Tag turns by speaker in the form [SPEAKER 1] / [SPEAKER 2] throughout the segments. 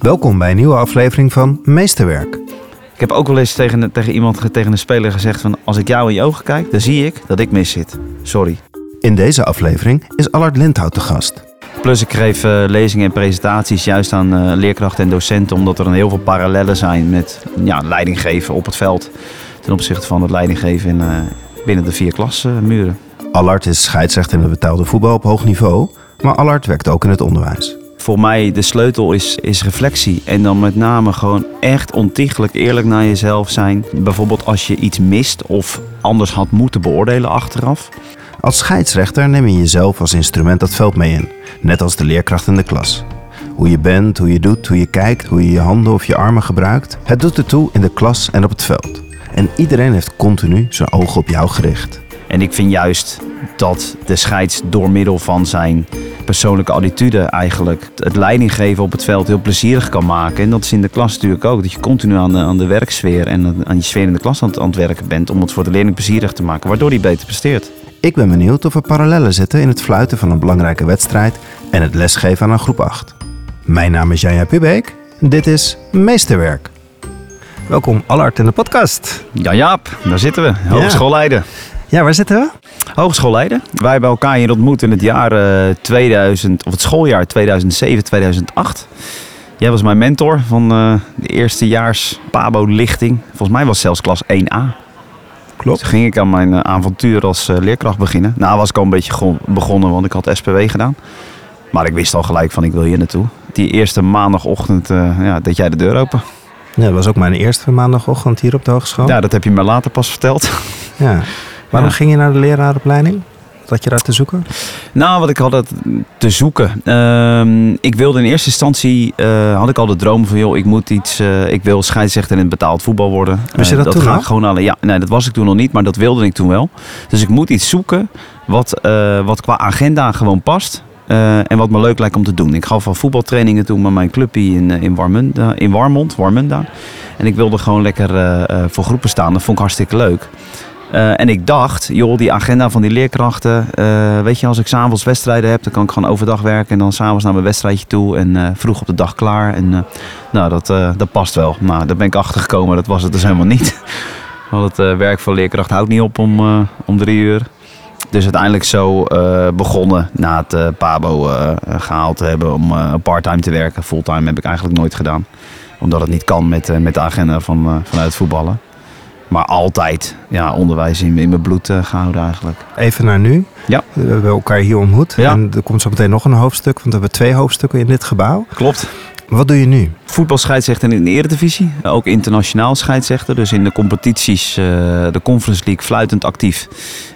[SPEAKER 1] Welkom bij een nieuwe aflevering van Meesterwerk.
[SPEAKER 2] Ik heb ook wel eens tegen, tegen iemand, tegen een speler gezegd van... als ik jou in je ogen kijk, dan zie ik dat ik mis zit. Sorry.
[SPEAKER 1] In deze aflevering is Allard Lindhout te gast.
[SPEAKER 2] Plus ik geef eh, lezingen en presentaties juist aan eh, leerkrachten en docenten... omdat er dan heel veel parallellen zijn met ja, leidinggeven op het veld... ten opzichte van het leidinggeven in, eh, binnen de vier klasmuren.
[SPEAKER 1] Allard is scheidsrechter in het betaalde voetbal op hoog niveau... maar Allard werkt ook in het onderwijs.
[SPEAKER 2] Voor mij de sleutel is, is reflectie. En dan met name gewoon echt ontiegelijk eerlijk naar jezelf zijn. Bijvoorbeeld als je iets mist of anders had moeten beoordelen achteraf.
[SPEAKER 1] Als scheidsrechter neem je jezelf als instrument dat veld mee in. Net als de leerkracht in de klas. Hoe je bent, hoe je doet, hoe je kijkt, hoe je je handen of je armen gebruikt. Het doet ertoe in de klas en op het veld. En iedereen heeft continu zijn ogen op jou gericht.
[SPEAKER 2] En ik vind juist dat de scheids door middel van zijn persoonlijke attitude eigenlijk het leidinggeven op het veld heel plezierig kan maken. En dat is in de klas natuurlijk ook. Dat je continu aan de, aan de werksfeer en aan je sfeer in de klas aan het, aan het werken bent om het voor de leerling plezierig te maken, waardoor hij beter presteert.
[SPEAKER 1] Ik ben benieuwd of er parallellen zitten in het fluiten van een belangrijke wedstrijd en het lesgeven aan een groep 8. Mijn naam is Janja Pubeek. Dit is Meesterwerk. Welkom Allard in de podcast.
[SPEAKER 2] Ja, Jaap, daar zitten we. Hogeschool Leiden.
[SPEAKER 1] Ja, waar zitten we?
[SPEAKER 2] Hogeschool Leiden. Wij hebben elkaar hier ontmoet in het jaar eh, 2000, of het schooljaar 2007-2008. Jij was mijn mentor van eh, de eerstejaars Pabo-lichting. Volgens mij was zelfs klas 1A.
[SPEAKER 1] Klopt.
[SPEAKER 2] Toen ging ik aan mijn eh, avontuur als eh, leerkracht beginnen. Nou was ik al een beetje go- begonnen, want ik had SPW gedaan. Maar ik wist al gelijk van ik wil hier naartoe. Die eerste maandagochtend eh, ja, deed jij de deur open.
[SPEAKER 1] Ja, dat was ook mijn eerste maandagochtend hier op de hogeschool.
[SPEAKER 2] Ja, dat heb je me later pas verteld.
[SPEAKER 1] Ja. Waarom
[SPEAKER 2] Ja.
[SPEAKER 1] ging je naar de leraaropleiding? Wat je daar te zoeken?
[SPEAKER 2] Nou, wat ik had te zoeken. Ehm, ik wilde in eerste instantie, eh, had ik al de droom van, joh, ik moet iets, eh, ik wil scheidsrechter in het betaald voetbal worden.
[SPEAKER 1] Was je
[SPEAKER 2] Eh,
[SPEAKER 1] dat toen
[SPEAKER 2] ga
[SPEAKER 1] al?
[SPEAKER 2] gewoon halen. Ja, nee, dat was ik toen nog niet, maar dat wilde ik toen wel. Dus ik moet iets zoeken wat, wat qua agenda gewoon past. en wat me leuk lijkt om te doen. Ik gaf al voetbaltrainingen toen met mijn clubje in, in, Warmunda, in Warmond, Warmunda. En ik wilde gewoon lekker voor groepen staan. Dat vond ik hartstikke leuk. Eh, en ik dacht, joh, die agenda van die leerkrachten. eh, weet je, als ik s'avonds wedstrijden heb, dan kan ik gewoon overdag werken. En dan s'avonds naar mijn wedstrijdje toe. En eh, vroeg op de dag klaar. En nou, dat, dat past wel. Nou, daar ben ik achter gekomen. Dat was het dus helemaal niet. Want het werk van leerkracht houdt niet op om, om drie uur. Dus uiteindelijk zo begonnen na het Pabo eh, gehaald te hebben om parttime te werken. Fulltime heb ik eigenlijk nooit gedaan. Omdat het niet kan met, met de agenda van, vanuit voetballen. Maar altijd ja, onderwijs in, in mijn bloed eh, gehouden eigenlijk.
[SPEAKER 1] Even naar nu.
[SPEAKER 2] Ja.
[SPEAKER 1] We hebben elkaar hier ontmoet.
[SPEAKER 2] Ja.
[SPEAKER 1] En er komt zo meteen nog een hoofdstuk, want we hebben twee hoofdstukken in dit gebouw.
[SPEAKER 2] Klopt.
[SPEAKER 1] Wat doe je nu?
[SPEAKER 2] Voetbalscheidsrechter in de Eredivisie. Ook internationaal scheidsrechter. Dus in de competities, eh, de Conference League, fluitend actief.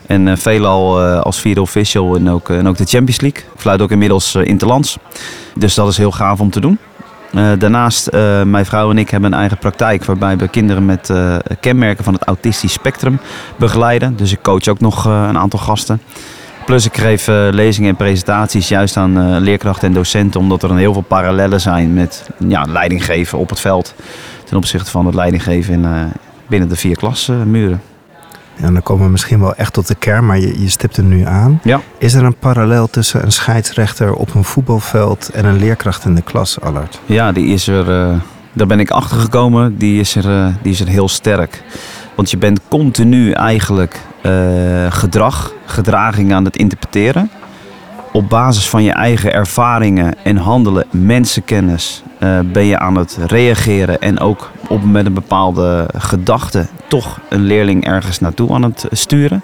[SPEAKER 2] En eh, veelal als vierde official en ook, en ook de Champions League. Ik fluit ook inmiddels interlands. Dus dat is heel gaaf om te doen. Eh, daarnaast, eh, mijn vrouw en ik hebben een eigen praktijk waarbij we kinderen met eh, kenmerken van het autistisch spectrum begeleiden. Dus ik coach ook nog een aantal gasten. Plus ik geef lezingen en presentaties juist aan leerkrachten en docenten, omdat er dan heel veel parallellen zijn met ja, leidinggeven op het veld ten opzichte van het leidinggeven in, binnen de vier klasmuren.
[SPEAKER 1] En dan komen we misschien wel echt tot de kern, maar je, je stipt er nu aan.
[SPEAKER 2] Ja.
[SPEAKER 1] Is er een parallel tussen een scheidsrechter op een voetbalveld en een leerkracht in de klas, Allard?
[SPEAKER 2] Ja, die is er, eh, daar ben ik achter gekomen, die is, er, eh, die is er heel sterk. Want je bent continu eigenlijk eh, gedrag, gedraging aan het interpreteren. Op basis van je eigen ervaringen en handelen, mensenkennis, eh, ben je aan het reageren en ook op, met een bepaalde gedachte toch een leerling ergens naartoe aan het sturen.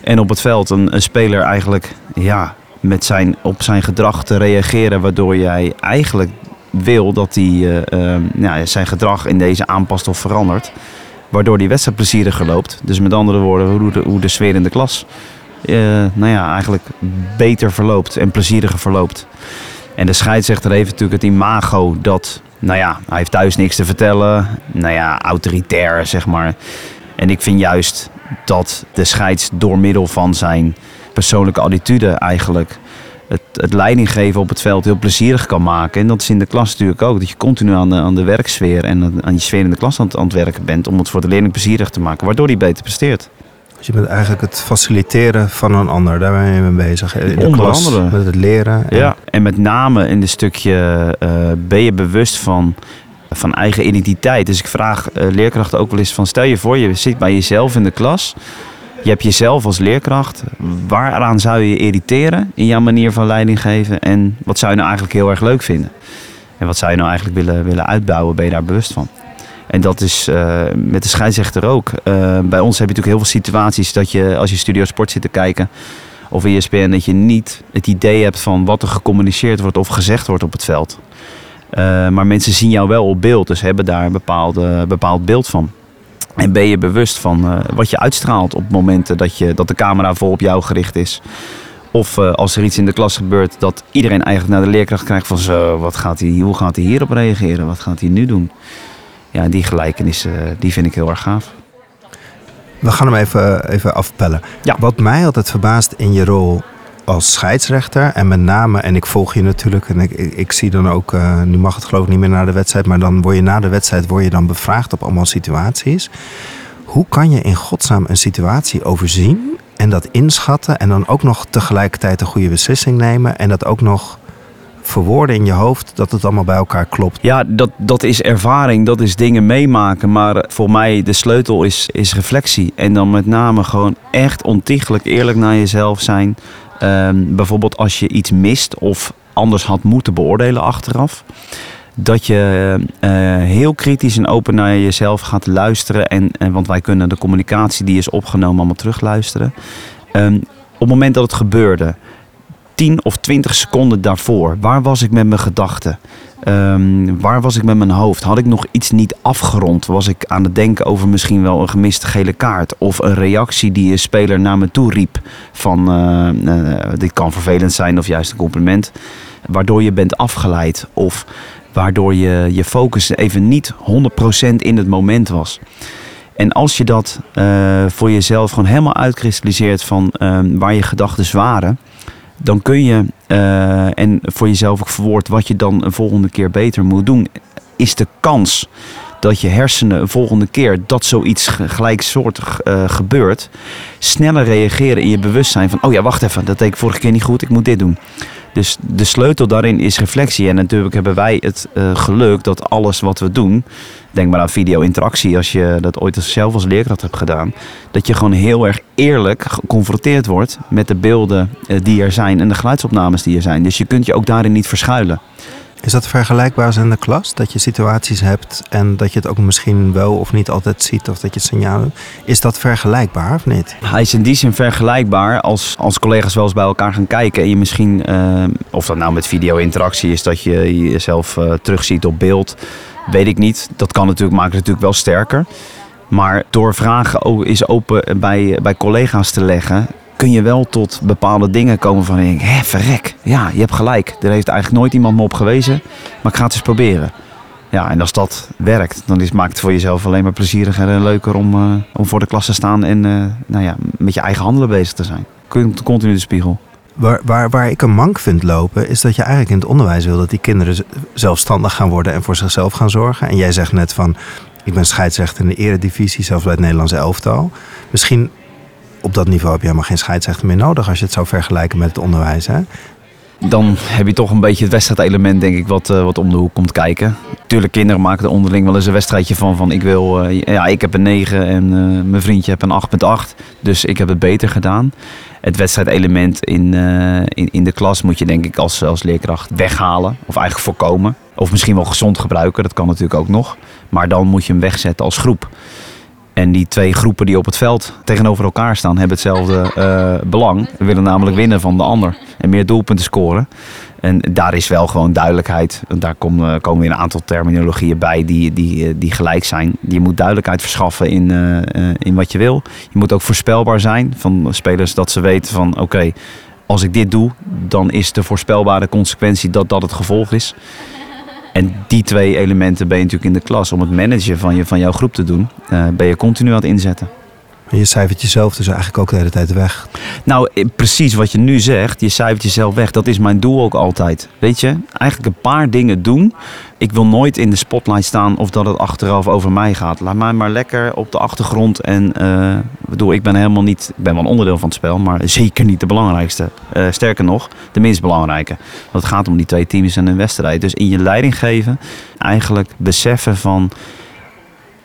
[SPEAKER 2] En op het veld een, speler eigenlijk ja, met zijn, op zijn gedrag te reageren, waardoor jij eigenlijk wil dat hij eh, eh, ja, zijn gedrag in deze aanpast of verandert. Waardoor die wedstrijd plezieriger loopt. Dus met andere woorden, hoe de, hoe de sfeer in de klas nou ja, eigenlijk beter verloopt en plezieriger verloopt. En de scheidsrechter heeft natuurlijk het imago dat, nou ja, hij heeft thuis niks te vertellen. Nou ja, autoritair zeg maar. En ik vind juist dat de scheids door middel van zijn persoonlijke attitude eigenlijk het, het leidinggeven op het veld heel plezierig kan maken. En dat is in de klas natuurlijk ook. Dat je continu aan de, aan de werksfeer en aan je sfeer in de klas aan het, aan het werken bent om het voor de leerling plezierig te maken, waardoor hij beter presteert.
[SPEAKER 1] Dus je bent eigenlijk het faciliteren van een ander. Daar ben je mee bezig. In de
[SPEAKER 2] Onder
[SPEAKER 1] klas,
[SPEAKER 2] andere.
[SPEAKER 1] met het leren. En-
[SPEAKER 2] Ja, en met name in de stukje eh, ben je bewust van, van eigen identiteit. Dus ik vraag eh, leerkrachten ook wel eens van stel je voor je zit bij jezelf in de klas. Je hebt jezelf als leerkracht. Waaraan zou je je irriteren in jouw manier van leiding geven? En wat zou je nou eigenlijk heel erg leuk vinden? En wat zou je nou eigenlijk willen, willen uitbouwen? Ben je daar bewust van? En dat is eh, met de scheidsrechter ook. Eh, bij ons heb je natuurlijk heel veel situaties dat je als je Studio Sport zit te kijken of ESPN dat je niet het idee hebt van wat er gecommuniceerd wordt of gezegd wordt op het veld. Eh, maar mensen zien jou wel op beeld, dus hebben daar een bepaalde, bepaald beeld van. En ben je bewust van wat je uitstraalt op momenten dat, je, dat de camera vol op jou gericht is. Of als er iets in de klas gebeurt dat iedereen eigenlijk naar de leerkracht krijgt van zo, wat gaat hij, hoe gaat hij hierop reageren? Wat gaat hij nu doen? Ja, die gelijkenis eh, die vind ik heel erg gaaf.
[SPEAKER 1] We gaan hem even, even afpellen.
[SPEAKER 2] Ja.
[SPEAKER 1] Wat mij altijd verbaast in je rol als scheidsrechter... en met name, en ik volg je natuurlijk... en ik, ik, ik zie dan ook, eh, nu mag het geloof ik niet meer naar de wedstrijd... maar dan word je na de wedstrijd word je dan bevraagd op allemaal situaties. Hoe kan je in godsnaam een situatie overzien... en dat inschatten en dan ook nog tegelijkertijd een goede beslissing nemen... en dat ook nog verwoorden in je hoofd dat het allemaal bij elkaar klopt?
[SPEAKER 2] Ja, dat, dat is ervaring, dat is dingen meemaken. Maar voor mij de sleutel is, is reflectie. En dan met name gewoon echt ontiegelijk eerlijk naar jezelf zijn. Ehm, bijvoorbeeld als je iets mist of anders had moeten beoordelen achteraf. Dat je eh, heel kritisch en open naar jezelf gaat luisteren. En, en, want wij kunnen de communicatie die is opgenomen allemaal terugluisteren. Ehm, op het moment dat het gebeurde, 10 of 20 seconden daarvoor, waar was ik met mijn gedachten? Ehm, waar was ik met mijn hoofd? Had ik nog iets niet afgerond? Was ik aan het denken over misschien wel een gemiste gele kaart? Of een reactie die een speler naar me toe riep? Van eh, eh, dit kan vervelend zijn of juist een compliment. Waardoor je bent afgeleid. Of waardoor je, je focus even niet 100% in het moment was. En als je dat eh, voor jezelf gewoon helemaal uitkristalliseert van ehm, waar je gedachten waren dan kun je, eh, en voor jezelf ook verwoord wat je dan een volgende keer beter moet doen, is de kans dat je hersenen een volgende keer dat zoiets ge- gelijksoortig eh, gebeurt, sneller reageren in je bewustzijn van, oh ja, wacht even, dat deed ik vorige keer niet goed, ik moet dit doen. Dus de sleutel daarin is reflectie. En natuurlijk hebben wij het eh, geluk dat alles wat we doen, denk maar aan video-interactie, als je dat ooit zelf als leerkracht hebt gedaan, dat je gewoon heel erg eerlijk geconfronteerd wordt met de beelden eh, die er zijn en de geluidsopnames die er zijn. Dus je kunt je ook daarin niet verschuilen.
[SPEAKER 1] Is dat vergelijkbaar als in de klas? Dat je situaties hebt en dat je het ook misschien wel of niet altijd ziet of dat je signalen. Is dat vergelijkbaar of niet?
[SPEAKER 2] Hij is in die zin vergelijkbaar als, als collega's wel eens bij elkaar gaan kijken. En je misschien, eh, of dat nou met video-interactie is, dat je jezelf eh, terugziet op beeld, weet ik niet. Dat kan natuurlijk, maakt het natuurlijk wel sterker. Maar door vragen is open bij, bij collega's te leggen, kun je wel tot bepaalde dingen komen van, je denkt, hè, verrek. Ja, je hebt gelijk. Er heeft eigenlijk nooit iemand me op gewezen, maar ik ga het eens proberen. Ja, en als dat werkt, dan is, maakt het voor jezelf alleen maar plezieriger en leuker om, eh, om voor de klas te staan en eh, nou ja, met je eigen handelen bezig te zijn. Kun- Continu de spiegel.
[SPEAKER 1] Waar, waar, waar ik een mank vind lopen, is dat je eigenlijk in het onderwijs wil dat die kinderen zelfstandig gaan worden en voor zichzelf gaan zorgen. En jij zegt net van, ik ben scheidsrechter in de eredivisie, zelfs bij het Nederlandse elftal. Misschien op dat niveau heb je helemaal geen scheidsrechter meer nodig als je het zou vergelijken met het onderwijs. Hè?
[SPEAKER 2] Dan heb je toch een beetje het wedstrijdelement, denk ik, wat, eh, wat om de hoek komt kijken. Tuurlijk, kinderen maken er onderling wel eens een wedstrijdje van. Van ik wil, eh, ja, ik heb een 9 en eh, mijn vriendje heeft een 8,8. Dus ik heb het beter gedaan. Het wedstrijdelement in, in, in de klas moet je denk ik als, als leerkracht weghalen. Of eigenlijk voorkomen. Of misschien wel gezond gebruiken, dat kan natuurlijk ook nog. Maar dan moet je hem wegzetten als groep. En die twee groepen die op het veld tegenover elkaar staan, hebben hetzelfde eh, belang. We willen namelijk winnen van de ander en meer doelpunten scoren. En daar is wel gewoon duidelijkheid. En Daar komen, eh, komen weer een aantal terminologieën bij die, die, eh, die gelijk zijn. Je moet duidelijkheid verschaffen in, in wat je wil. Je moet ook voorspelbaar zijn van spelers dat ze weten van oké, als ik dit doe, dan is de voorspelbare consequentie dat dat het gevolg is. En die twee elementen ben je natuurlijk in de klas. Om het managen van, je, van jouw groep te doen, eh, ben je continu aan het inzetten.
[SPEAKER 1] Je cijfert jezelf dus eigenlijk ook de hele tijd weg.
[SPEAKER 2] Nou, eh, precies wat je nu zegt. Je cijfert jezelf weg. Dat is mijn doel ook altijd. Weet je, eigenlijk een paar dingen doen. Ik wil nooit in de spotlight staan of dat het achteraf over mij gaat. Laat mij maar lekker op de achtergrond. En uh, bedoel, ik ben helemaal niet. Ik ben wel een onderdeel van het spel, maar zeker niet de belangrijkste. Uh, sterker nog, de minst belangrijke. Want het gaat om die twee teams en een wedstrijd. Dus in je leiding geven, eigenlijk beseffen van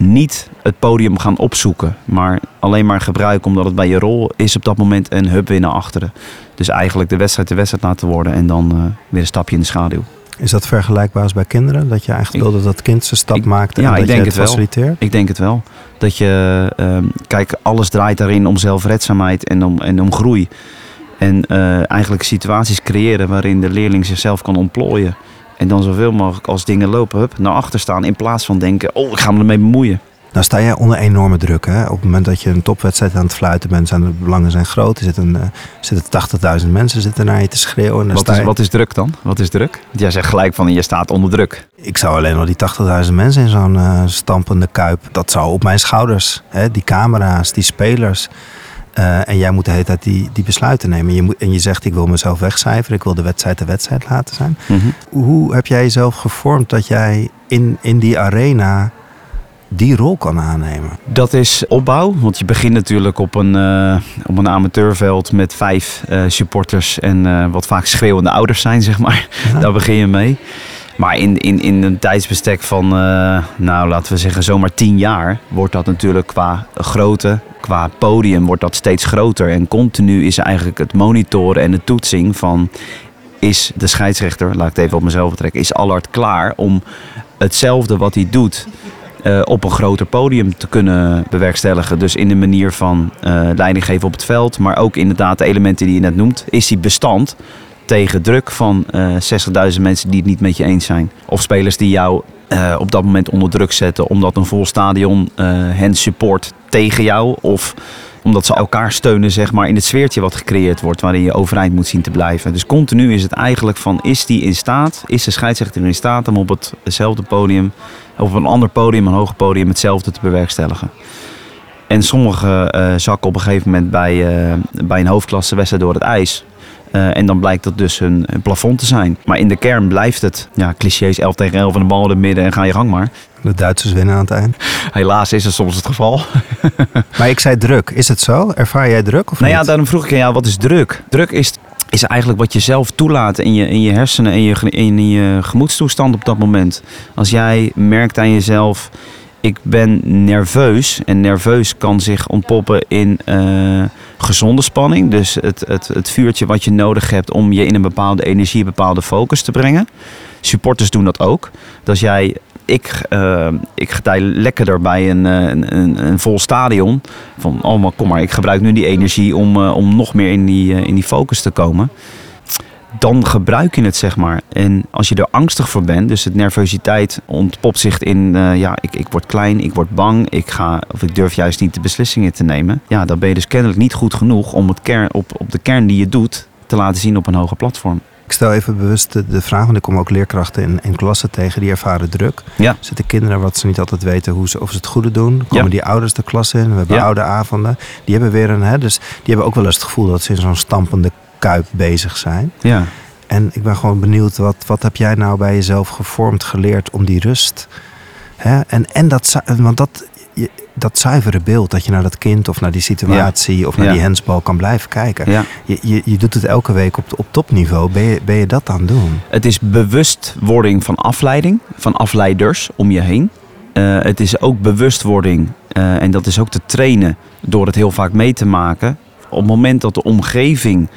[SPEAKER 2] niet het podium gaan opzoeken, maar alleen maar gebruiken omdat het bij je rol is op dat moment en hub weer naar achteren. Dus eigenlijk de wedstrijd de wedstrijd laten worden en dan uh, weer een stapje in de schaduw.
[SPEAKER 1] Is dat vergelijkbaar als bij kinderen? Dat je eigenlijk wilde dat het kind zijn stap
[SPEAKER 2] ik,
[SPEAKER 1] maakt en
[SPEAKER 2] ja,
[SPEAKER 1] dat
[SPEAKER 2] ik denk
[SPEAKER 1] je het,
[SPEAKER 2] het
[SPEAKER 1] faciliteert?
[SPEAKER 2] Wel. Ik denk het wel. Dat je, uh, kijk, alles draait daarin om zelfredzaamheid en om, en om groei. En uh, eigenlijk situaties creëren waarin de leerling zichzelf kan ontplooien. En dan zoveel mogelijk als dingen lopen, hup, naar achter staan. In plaats van denken, oh, ik ga me ermee bemoeien.
[SPEAKER 1] Nou sta jij onder enorme druk. Hè? Op het moment dat je een topwedstrijd aan het fluiten bent, zijn de belangen zijn groot. Er zitten, uh, zitten 80.000 mensen zitten naar je te schreeuwen. En
[SPEAKER 2] wat, is, je... wat is druk dan? Wat is druk? Jij zegt gelijk van je staat onder druk.
[SPEAKER 1] Ik zou alleen al die 80.000 mensen in zo'n uh, stampende kuip, dat zou op mijn schouders. Hè? Die camera's, die spelers. Uh, en jij moet de hele tijd die, die besluiten nemen. Je moet, en je zegt, ik wil mezelf wegcijferen. Ik wil de wedstrijd de wedstrijd laten zijn.
[SPEAKER 2] Mhm.
[SPEAKER 1] Mm -hmm. Hoe heb jij jezelf gevormd dat jij in, in die arena die rol kan aannemen?
[SPEAKER 2] Dat is opbouw. Want je begint natuurlijk op een, uh, op een amateurveld met vijf uh, supporters en wat vaak schreeuwende ouders zijn, zeg maar. Ja. Daar begin je mee. Maar in, in, in een tijdsbestek van, nou laten we zeggen, zomaar tien jaar, wordt dat natuurlijk qua grootte, qua podium, wordt dat steeds groter. En continu is eigenlijk het monitoren en de toetsing van is de scheidsrechter, laat ik het even op mezelf betrekken, is Allard klaar om hetzelfde wat hij doet uh, op een groter podium te kunnen bewerkstelligen. Dus in de manier van uh, leiding geven op het veld, maar ook inderdaad de elementen die je net noemt. Is die bestand tegen druk van uh, 60.000 mensen die het niet met je eens zijn? Of spelers die jou uh, op dat moment onder druk zetten omdat een vol stadion hen support tegen jou? Of omdat ze elkaar steunen zeg maar, in het sfeertje wat gecreëerd wordt waarin je overeind moet zien te blijven. Dus continu is het eigenlijk van is die in staat, is de scheidsrechter in staat om op hetzelfde podium, op een ander podium, een hoger podium, hetzelfde te bewerkstelligen. En sommige zakken op een gegeven moment bij, bij een hoofdklasse wedstrijd door het ijs. Uh, en dan blijkt dat dus een, een, plafond te zijn. Maar in de kern blijft het, ja, clichés 11 tegen 11 en de bal in het midden en ga je gang maar.
[SPEAKER 1] De Duitsers winnen aan het eind.
[SPEAKER 2] Helaas is het soms het geval.
[SPEAKER 1] maar ik zei druk. Is het zo? Ervaar jij druk of
[SPEAKER 2] nou
[SPEAKER 1] niet?
[SPEAKER 2] ja, daarom vroeg ik aan jou, wat is druk? Druk is, is eigenlijk wat je zelf toelaat in je, in je hersenen en je, in je gemoedstoestand op dat moment. Als jij merkt aan jezelf, ik ben nerveus. En nerveus kan zich ontpoppen in uh, gezonde spanning. Dus het, het, het vuurtje wat je nodig hebt om je in een bepaalde energie, een bepaalde focus te brengen. Supporters doen dat ook. Als jij ik, uh, ik getij lekkerder bij een, een, een, een, vol stadion. Van, oh maar kom maar, ik gebruik nu die energie om, om nog meer in die, in die focus te komen. Dan gebruik je het, zeg maar. En als je er angstig voor bent, dus het nervositeit ontpopt zich in... ja, ik, ik word klein, ik word bang, ik ga, of ik durf juist niet de beslissingen te nemen. Ja, dan ben je dus kennelijk niet goed genoeg om het kern, op, op de kern die je doet te laten zien op een hoger platform.
[SPEAKER 1] Ik stel even bewust de, de vraag, want ik kom ook leerkrachten in, in klassen tegen die ervaren druk.
[SPEAKER 2] Ja.
[SPEAKER 1] Zitten kinderen wat ze niet altijd weten hoe ze, of ze het goede doen. Komen
[SPEAKER 2] Ja.
[SPEAKER 1] die ouders de klas in. We hebben
[SPEAKER 2] Ja.
[SPEAKER 1] oude avonden. Die hebben weer een, hè, dus die hebben ook wel eens het gevoel dat ze in zo'n stampende kuip bezig zijn.
[SPEAKER 2] Ja.
[SPEAKER 1] En ik ben gewoon benieuwd, wat, wat heb jij nou bij jezelf gevormd, geleerd om die rust? Hè? En, en dat, want dat, dat zuivere beeld, dat je naar dat kind of naar die situatie of naar
[SPEAKER 2] Ja.
[SPEAKER 1] die hensbal kan blijven kijken.
[SPEAKER 2] ja.
[SPEAKER 1] Je, je, je doet het elke week op, op topniveau. Ben je, ben je dat aan het doen?
[SPEAKER 2] Het is bewustwording van afleiding, van afleiders om je heen. Eh, het is ook bewustwording, eh, en dat is ook te trainen door het heel vaak mee te maken. Op het moment dat de omgeving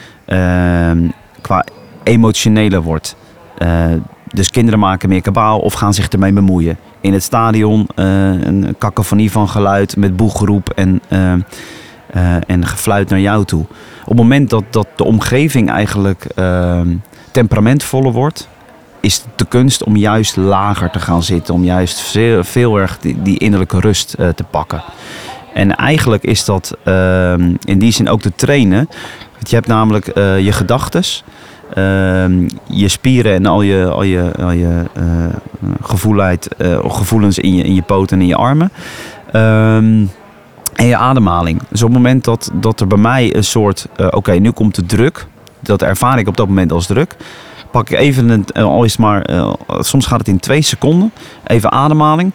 [SPEAKER 2] qua emotioneler wordt. eh, dus kinderen maken meer kabaal of gaan zich ermee bemoeien. In het stadion eh, een cacophonie van geluid met boegeroep en, eh, en gefluit naar jou toe. Op het moment dat, dat de omgeving eigenlijk eh, temperamentvoller wordt, is de kunst om juist lager te gaan zitten. Om juist veel, erg die, die innerlijke rust te pakken. En eigenlijk is dat ehm, in die zin ook te trainen. Je hebt namelijk eh, je gedachtes, ehm, je spieren en al je, al je, al je eh, gevoelheid, eh, gevoelens in je, in je poten en in je armen. Ehm, En je ademhaling. Dus op het moment dat, dat er bij mij een soort, oké, nu komt de druk. Dat ervaar ik op dat moment als druk. Pak ik even, een, al is maar, soms gaat het in twee seconden. Even ademhaling.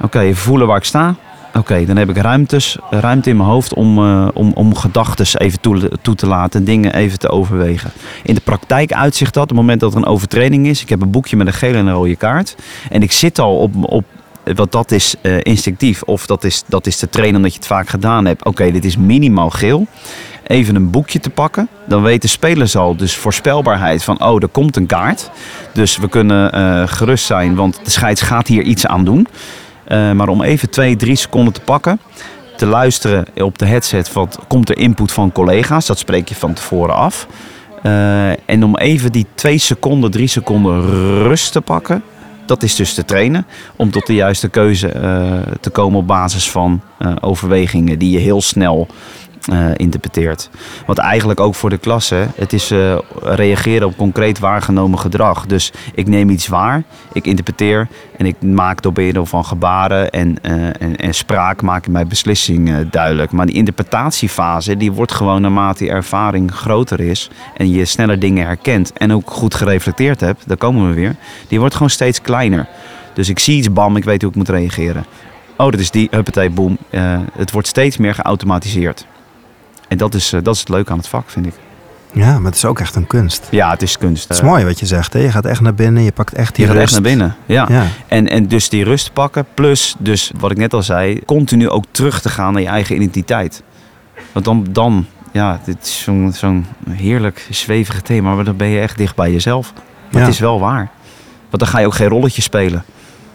[SPEAKER 2] Oké, voelen waar ik sta. Oké, dan heb ik ruimtes, ruimte in mijn hoofd om, uh, om, om gedachten even toe, toe, te laten, dingen even te overwegen. In de praktijk uitzicht dat op het moment dat er een overtreding is. Ik heb een boekje met een gele en een rode kaart. En ik zit al op, op wat dat is uh, instinctief of dat is, dat is te trainen omdat je het vaak gedaan hebt. Oké, dit is minimaal geel. Even een boekje te pakken. Dan weten spelers al dus voorspelbaarheid van oh, er komt een kaart. Dus we kunnen uh, gerust zijn, want de scheids gaat hier iets aan doen. Uh, maar om even twee, drie seconden te pakken. Te luisteren op de headset van komt er input van collega's. Dat spreek je van tevoren af. Uh, en om even die twee seconden, drie seconden rust te pakken. Dat is dus te trainen. Om tot de juiste keuze uh, te komen op basis van overwegingen die je heel snel uh, interpreteert. Wat eigenlijk ook voor de klasse, het is uh, reageren op concreet waargenomen gedrag. Dus ik neem iets waar, ik interpreteer en ik maak door middel van gebaren en, uh, en, en, spraak maak ik mijn beslissing duidelijk. Maar die interpretatiefase, die wordt gewoon naarmate die ervaring groter is en je sneller dingen herkent en ook goed gereflecteerd hebt, daar komen we weer, die wordt gewoon steeds kleiner. Dus ik zie iets, bam, ik weet hoe ik moet reageren. Oh, dat is die, huppatee, boom. het wordt steeds meer geautomatiseerd. En dat is, uh, dat is het leuke aan het vak, vind ik.
[SPEAKER 1] Ja, maar het is ook echt een kunst.
[SPEAKER 2] Ja, het is kunst.
[SPEAKER 1] Het is mooi wat je zegt. Hè? Je gaat echt naar binnen, je pakt echt die
[SPEAKER 2] je
[SPEAKER 1] rust.
[SPEAKER 2] gaat echt naar binnen, ja. ja. En, en dus die rust pakken, plus dus wat ik net al zei, continu ook terug te gaan naar je eigen identiteit. Want dan, dan ja, dit is zo'n zo'n heerlijk zwevige thema, maar dan ben je echt dicht bij jezelf. Ja. het is wel waar. Want dan ga je ook geen rolletje spelen.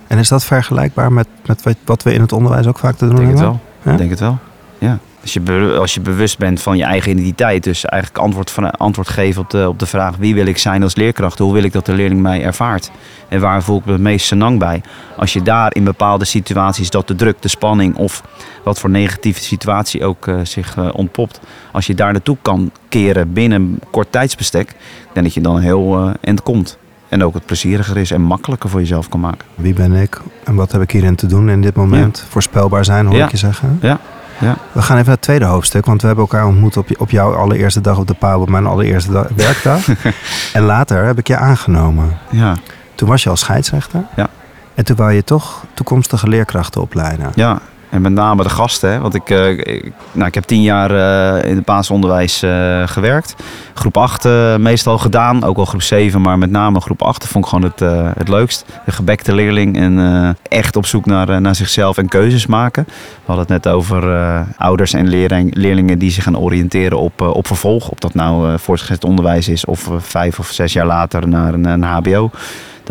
[SPEAKER 1] En is dat vergelijkbaar met, met wat we in het onderwijs ook vaak te doen
[SPEAKER 2] denk
[SPEAKER 1] hebben?
[SPEAKER 2] Het wel. Ja? denk het wel, ja. Als je, als je bewust bent van je eigen identiteit, dus eigenlijk antwoord, van, antwoord geven op de, op de vraag wie wil ik zijn als leerkracht, hoe wil ik dat de leerling mij ervaart en waar voel ik me het meest senang bij. Als je daar in bepaalde situaties dat de druk, de spanning of wat voor negatieve situatie ook uh, zich uh, ontpopt, als je daar naartoe kan keren binnen een kort tijdsbestek, dan dat je dan heel uh, end komt. En ook het plezieriger is en makkelijker voor jezelf kan maken.
[SPEAKER 1] Wie ben ik en wat heb ik hierin te doen in dit moment? Ja. Voorspelbaar zijn, hoor
[SPEAKER 2] ja.
[SPEAKER 1] ik je zeggen.
[SPEAKER 2] Ja. Ja.
[SPEAKER 1] We gaan even naar het tweede hoofdstuk, want we hebben elkaar ontmoet op, je, op jouw allereerste dag op de PAB, op mijn allereerste dag, werkdag. en later heb ik je aangenomen.
[SPEAKER 2] Ja.
[SPEAKER 1] Toen was je al scheidsrechter.
[SPEAKER 2] Ja.
[SPEAKER 1] En toen wou je toch toekomstige leerkrachten opleiden.
[SPEAKER 2] Ja, en met name de gasten. Hè? Want ik, ik, nou, ik heb tien jaar uh, in het basisonderwijs uh, gewerkt. Groep 8 meestal gedaan. Ook al groep 7, maar met name groep 8 vond ik gewoon het, het leukst. De gebekte leerling en echt op zoek naar, naar zichzelf en keuzes maken. We hadden het net over ouders en leerling, leerlingen die zich gaan oriënteren op, op vervolg. Of dat nou voortgezet onderwijs is of vijf of zes jaar later naar een, een HBO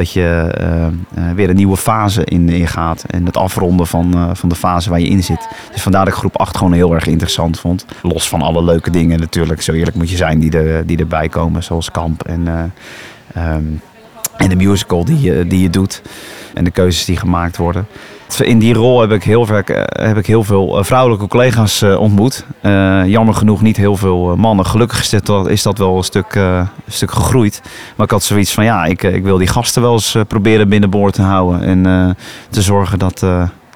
[SPEAKER 2] dat je uh, uh, weer een nieuwe fase in, gaat. En het afronden van, uh, van de fase waar je in zit. Dus vandaar dat ik groep 8 gewoon heel erg interessant vond. Los van alle leuke dingen natuurlijk. Zo eerlijk moet je zijn die, er, die erbij komen. Zoals kamp en, um, en de musical die je, die je doet. En de keuzes die gemaakt worden. In die rol heb ik heel, vaak, heb ik heel veel vrouwelijke collega's ontmoet. Uh, jammer genoeg niet heel veel mannen. Gelukkig is is dat wel een stuk, stuk gegroeid. Maar ik had zoiets van ja, ik, ik wil die gasten wel eens proberen binnenboord te houden. En te zorgen dat,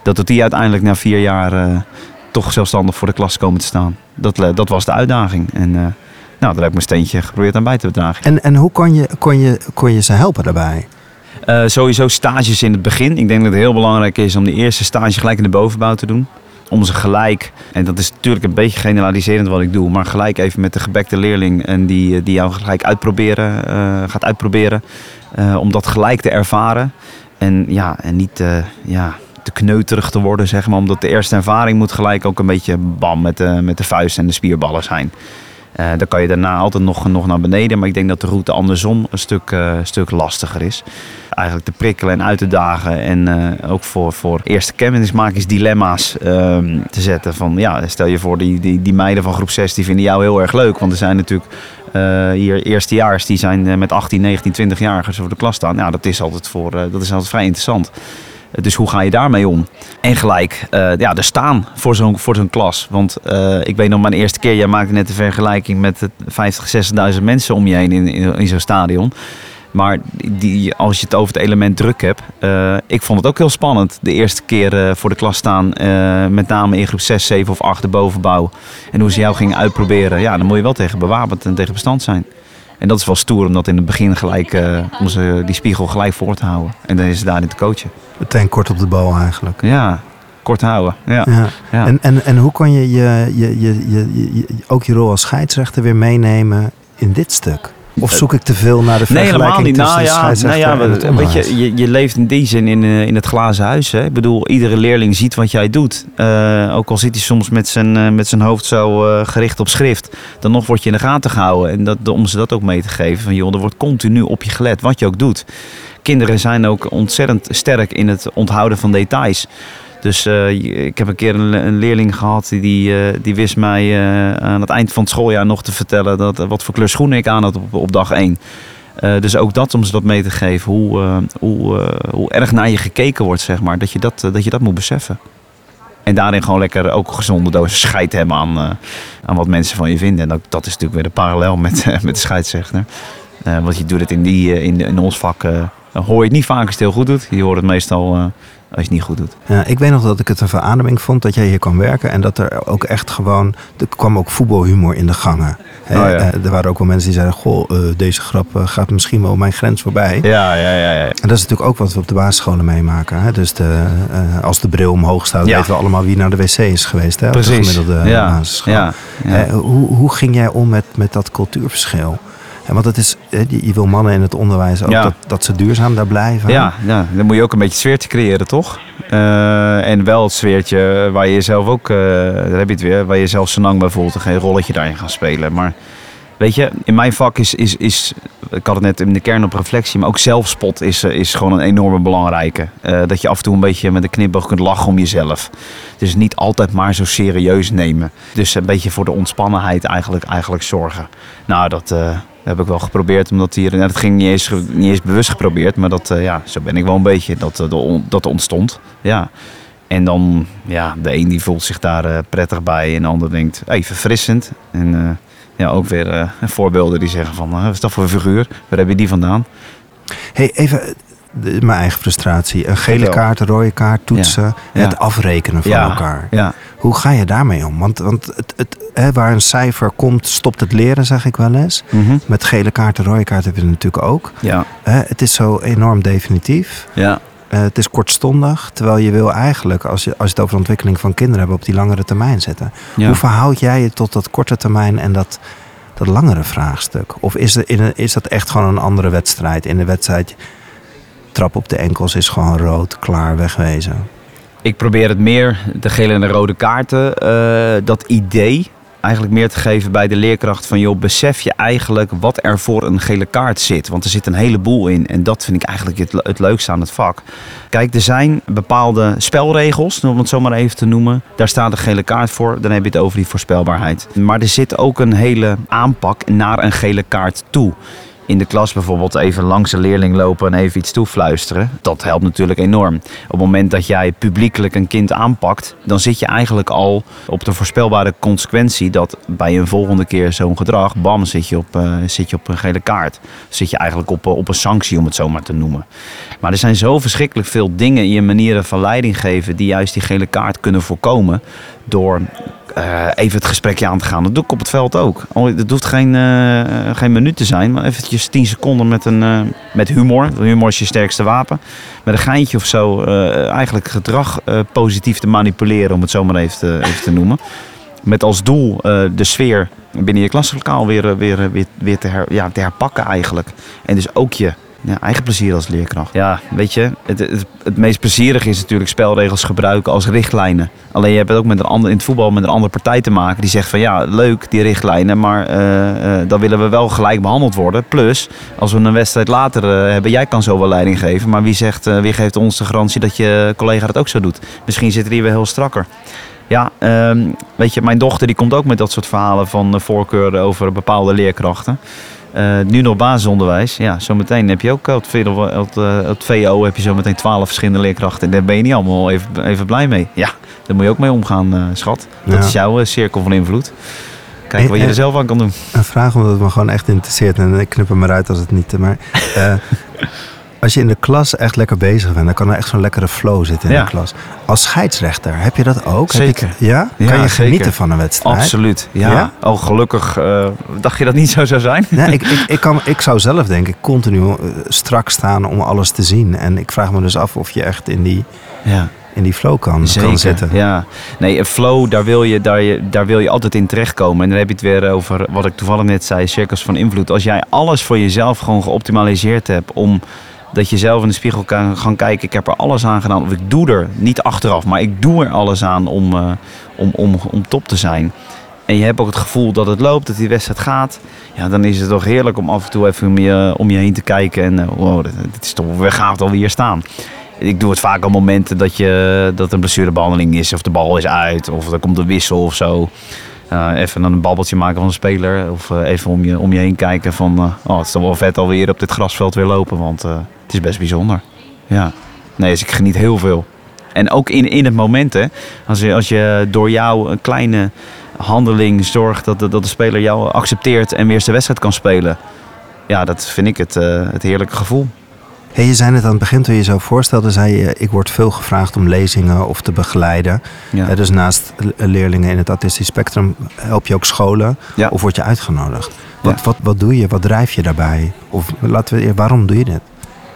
[SPEAKER 2] dat die uiteindelijk na vier jaar toch zelfstandig voor de klas komen te staan. Dat, dat was de uitdaging. En nou, daar heb ik mijn steentje geprobeerd aan bij te dragen.
[SPEAKER 1] En, en hoe je, kon, je, kon je ze helpen daarbij?
[SPEAKER 2] Uh, sowieso stages in het begin. Ik denk dat het heel belangrijk is om de eerste stage gelijk in de bovenbouw te doen. Om ze gelijk, en dat is natuurlijk een beetje generaliserend wat ik doe, maar gelijk even met de gebekte leerling en die, die jou gelijk uitproberen, uh, gaat uitproberen. Om dat gelijk te ervaren. En, ja, en niet ja, te kneuterig te worden, zeg maar. Omdat de eerste ervaring moet gelijk ook een beetje bam met de, met de vuist en de spierballen zijn. Uh, dan kan je daarna altijd nog, nog naar beneden. Maar ik denk dat de route andersom een stuk, uh, stuk lastiger is. Eigenlijk te prikkelen en uit te dagen. En uh, ook voor, voor eerste kennismakers dilemma's ehm, te zetten. Van ja, stel je voor, die, die, die meiden van groep 6 die vinden jou heel erg leuk. Want er zijn natuurlijk hier eerstejaars die zijn met 18, 19, 20 jaar voor de klas staan. Ja, dat is altijd, voor, dat is altijd vrij interessant. Dus hoe ga je daarmee om? En gelijk, uh, ja, er staan voor zo'n voor zo'n klas. Want uh, ik weet nog mijn eerste keer, jij maakte net de vergelijking met 50, 60.000 mensen om je heen in, in, zo'n stadion. Maar die, als je het over het element druk hebt, uh, ik vond het ook heel spannend. De eerste keer voor de klas staan, met name in groep 6, 7 of 8 de bovenbouw. En hoe ze jou gingen uitproberen. Ja, dan moet je wel tegen bewapend en tegen bestand zijn. En dat is wel stoer om dat in het begin gelijk, om ze die spiegel gelijk voor te houden. En dan is ze daarin te coachen.
[SPEAKER 1] Meteen kort op de bal eigenlijk.
[SPEAKER 2] Ja, kort houden. Ja. ja.
[SPEAKER 1] ja. En, en, en hoe kan je, je, je, je, je, ook je rol als scheidsrechter weer meenemen in dit stuk? Of zoek ik te veel naar de vergelijking
[SPEAKER 2] nee, helemaal niet.
[SPEAKER 1] tussen
[SPEAKER 2] nou,
[SPEAKER 1] de
[SPEAKER 2] ja, nou ja, weet je, je, je leeft in die zin in, uh, in het glazen huis. Hè? Ik bedoel, iedere leerling ziet wat jij doet. Uh, ook al zit hij soms met zijn, met zijn hoofd zo gericht op schrift. Dan nog word je in de gaten gehouden. En dat, om ze dat ook mee te geven. Van, joh, er wordt continu op je gelet, wat je ook doet. Kinderen zijn ook ontzettend sterk in het onthouden van details. Dus uh, ik heb een keer een, een leerling gehad die, die wist mij uh, aan het eind van het schooljaar nog te vertellen dat, wat voor kleur schoenen ik aan had op, op dag 1. dus ook dat om ze dat mee te geven, hoe, hoe, hoe erg naar je gekeken wordt, zeg maar, dat je dat, dat je dat moet beseffen. En daarin gewoon lekker ook gezonde dosis scheid hebben aan, aan wat mensen van je vinden. En dat, dat is natuurlijk weer de parallel met, met de scheidsrechter. Want je doet het in, die, in, in ons vak, hoor je het niet vaak als het heel goed doet. Je hoort het meestal als je het niet goed doet.
[SPEAKER 1] Ja, ik weet nog dat ik het een verademing vond dat jij hier kwam werken. En dat er ook echt gewoon. Er kwam ook voetbalhumor in de gangen. Oh, ja. er waren ook wel mensen die zeiden: Goh, uh, deze grap gaat misschien wel mijn grens voorbij.
[SPEAKER 2] Ja, ja, ja, ja.
[SPEAKER 1] En dat is natuurlijk ook wat we op de basisscholen meemaken. Hè? Dus de, uh, als de bril omhoog staat, ja. weten we allemaal wie naar de wc is geweest. Hè?
[SPEAKER 2] Precies.
[SPEAKER 1] Op de gemiddelde basisschool. Hoe, hoe ging jij om met, met dat cultuurverschil? En want het is, je wil mannen in het onderwijs ook
[SPEAKER 2] Ja.
[SPEAKER 1] dat, dat ze duurzaam daar blijven.
[SPEAKER 2] Ja, ja, dan moet je ook een beetje sfeertje creëren, toch? Eh, en wel het sfeertje waar je zelf ook, eh, daar heb je het weer, waar je zelf senang bijvoorbeeld geen rolletje daarin gaat spelen. Maar weet je, in mijn vak is, is, is ik had het net in de kern op reflectie, maar ook zelfspot is, eh, is gewoon een enorme belangrijke. Eh, dat je af en toe een beetje met een knipoog kunt lachen om jezelf. Dus niet altijd maar zo serieus nemen. Dus een beetje voor de ontspannenheid eigenlijk, eigenlijk zorgen. Nou, dat eh, heb ik wel geprobeerd, omdat hier, nou, dat ging niet eens, niet eens bewust geprobeerd, maar dat, ja, zo ben ik wel een beetje, dat, dat on- dat ontstond. Ja. En dan, ja, de een die voelt zich daar prettig bij en de ander denkt, hey, verfrissend. En ja, ook weer eh, voorbeelden die zeggen van, eh, wat is dat voor een figuur? Waar heb je die vandaan?
[SPEAKER 1] Hey, even eh, de- mijn eigen frustratie. Een gele kaart, een rode kaart, toetsen.
[SPEAKER 2] Ja.
[SPEAKER 1] Het afrekenen van
[SPEAKER 2] ja,
[SPEAKER 1] elkaar.
[SPEAKER 2] Ja,
[SPEAKER 1] Hoe ga je daarmee om? Want, want het, het, hè, waar een cijfer komt, stopt het leren, zeg ik wel eens.
[SPEAKER 2] Mhm.
[SPEAKER 1] Met gele kaart en rode kaart heb je het natuurlijk ook.
[SPEAKER 2] ja,
[SPEAKER 1] Hè, het is zo enorm definitief.
[SPEAKER 2] ja.
[SPEAKER 1] Eh, het is kortstondig. Terwijl je wil eigenlijk, als je, als je het over de ontwikkeling van kinderen hebt, op die langere termijn zetten.
[SPEAKER 2] ja.
[SPEAKER 1] Hoe verhoud jij je tot dat korte termijn en dat, dat langere vraagstuk? Of is, er in een, is dat echt gewoon een andere wedstrijd? In de wedstrijd, trap op de enkels is gewoon rood, klaar, wegwezen.
[SPEAKER 2] Ik probeer het meer, de gele en de rode kaarten, eh, dat idee eigenlijk meer te geven bij de leerkracht van joh, besef je eigenlijk wat er voor een gele kaart zit. Want er zit een heleboel in en dat vind ik eigenlijk het, het leukste aan het vak. Kijk, er zijn bepaalde spelregels, om het zo maar even te noemen. Daar staat een gele kaart voor, dan heb je het over die voorspelbaarheid. Maar er zit ook een hele aanpak naar een gele kaart toe in de klas bijvoorbeeld even langs een leerling lopen en even iets toefluisteren. Dat helpt natuurlijk enorm. Op het moment dat jij publiekelijk een kind aanpakt, dan zit je eigenlijk al op de voorspelbare consequentie dat bij een volgende keer zo'n gedrag, bam, zit je op, eh, zit je op een gele kaart. Zit je eigenlijk op, eh, op een sanctie, om het zo maar te noemen. Maar er zijn zo verschrikkelijk veel dingen in je manieren van leiding geven die juist die gele kaart kunnen voorkomen door eh, even het gesprekje aan te gaan. Dat doe ik op het veld ook. Het hoeft geen, eh, geen minuut te zijn, maar eventjes 10 seconden met, een, eh, met humor. Humor is je sterkste wapen. Met een geintje of zo eigenlijk gedrag positief te manipuleren, om het zo maar even te, te noemen. Met als doel de sfeer binnen je klaslokaal weer, weer, weer, weer te, her- ja, te herpakken eigenlijk. En dus ook je ja, eigen plezier als leerkracht. Ja, weet je, het, het, het meest plezierige is natuurlijk spelregels gebruiken als richtlijnen. Alleen je hebt het ook met een ander, in het voetbal met een andere partij te maken die zegt van ja, leuk die richtlijnen, maar eh, eh, dan willen we wel gelijk behandeld worden. Plus, als we een wedstrijd later eh, hebben, jij kan zo wel leiding geven, maar wie, zegt, wie geeft ons de garantie dat je collega dat ook zo doet? Misschien zit er hier weer heel strakker. Ja, ehm, weet je, mijn dochter die komt ook met dat soort verhalen van voorkeuren over bepaalde leerkrachten. Eh, nu nog basisonderwijs. Ja, zometeen heb je ook op het, VO, op het, eh, het VO heb je zometeen twaalf verschillende leerkrachten. En daar ben je niet allemaal even, even blij mee. Ja, daar moet je ook mee omgaan, eh, schat. Dat
[SPEAKER 1] Ja.
[SPEAKER 2] is jouw eh, cirkel van invloed. Kijken wat je er zelf aan kan doen.
[SPEAKER 1] Een vraag omdat het me gewoon echt interesseert. En ik knip hem eruit als het niet... Maar eh, als je in de klas echt lekker bezig bent... dan kan er echt zo'n lekkere flow zitten in
[SPEAKER 2] Ja.
[SPEAKER 1] de klas. Als scheidsrechter, heb je dat ook? Je
[SPEAKER 2] Zeker.
[SPEAKER 1] ja?
[SPEAKER 2] Ja,
[SPEAKER 1] Kan je
[SPEAKER 2] zeker.
[SPEAKER 1] genieten van een wedstrijd?
[SPEAKER 2] Absoluut. Ja.
[SPEAKER 1] Ja?
[SPEAKER 2] Oh, gelukkig. eh, dacht je dat niet zo zou zijn?
[SPEAKER 1] Nee, ik, ik, ik, kan, ik zou zelf denk ik continu eh, strak staan om alles te zien. En ik vraag me dus af of je echt in die,
[SPEAKER 2] Ja.
[SPEAKER 1] in die flow kan,
[SPEAKER 2] Zeker,
[SPEAKER 1] kan zitten.
[SPEAKER 2] Ja, nee, een flow, daar wil, je, daar, je, daar wil je altijd in terechtkomen. En dan heb je het weer over wat ik toevallig net zei, cirkels van invloed. Als jij alles voor jezelf gewoon geoptimaliseerd hebt om dat je zelf in de spiegel kan gaan kijken, ik heb er alles aan gedaan. Of ik doe er, niet achteraf, maar ik doe er alles aan om, eh, om, om, om top te zijn. En je hebt ook het gevoel dat het loopt, dat die wedstrijd gaat. Ja, dan is het toch heerlijk om af en toe even om je, om je heen te kijken. En eh, wow, dit, is toch weer gaaf dat we hier staan. Ik doe het vaak op momenten dat, je, dat een blessurebehandeling is. Of de bal is uit. Of er komt een wissel of zo. Eh, even dan een babbeltje maken van een speler. Of eh, even om je, om je heen kijken van... eh, oh, het is toch wel vet alweer op dit grasveld weer lopen. Want eh, het is best bijzonder. Ja. Nee, dus ik geniet heel veel. En ook in, in het moment, hè. Als je, als je door jou een kleine handeling zorgt... Dat, de- dat de speler jou accepteert en weer zijn wedstrijd kan spelen. Ja, dat vind ik het, eh, het heerlijke gevoel.
[SPEAKER 1] Hey, je zei net aan het begin toen je zo voorstelde, zei je, ik word veel gevraagd om lezingen of te begeleiden.
[SPEAKER 2] Ja.
[SPEAKER 1] Eh, dus naast le- leerlingen in het autistisch spectrum help je ook scholen
[SPEAKER 2] Ja.
[SPEAKER 1] of word je uitgenodigd. Wat,
[SPEAKER 2] Ja.
[SPEAKER 1] wat, wat doe je? Wat drijf je daarbij? Of laten we, waarom doe je dit?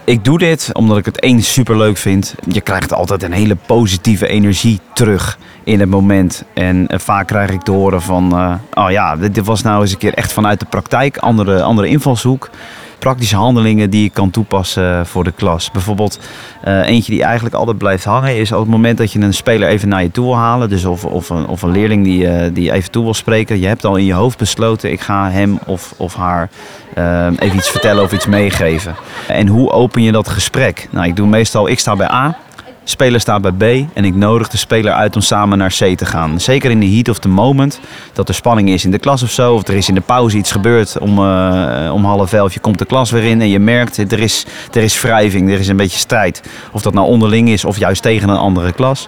[SPEAKER 2] Ik doe dit omdat ik het één super leuk vind. Je krijgt altijd een hele positieve energie terug in het moment. En eh, vaak krijg ik te horen van, eh, oh ja, dit was nou eens een keer echt vanuit de praktijk, andere, andere invalshoek. Praktische handelingen die ik kan toepassen voor de klas. Bijvoorbeeld eh, eentje die eigenlijk altijd blijft hangen is op het moment dat je een speler even naar je toe wil halen. Dus of, of, een, of een leerling die, eh, die je even toe wil spreken. Je hebt al in je hoofd besloten, ik ga hem of, of haar eh, even iets vertellen of iets meegeven. En hoe open je dat gesprek? Nou, ik doe meestal, ik sta bij A, speler staat bij B en ik nodig de speler uit om samen naar C te gaan. Zeker in de heat of the moment, dat er spanning is in de klas of zo, of er is in de pauze iets gebeurd om, eh, om half elf, je komt de klas weer in en je merkt, er is, er is wrijving, er is een beetje strijd. Of dat nou onderling is of juist tegen een andere klas.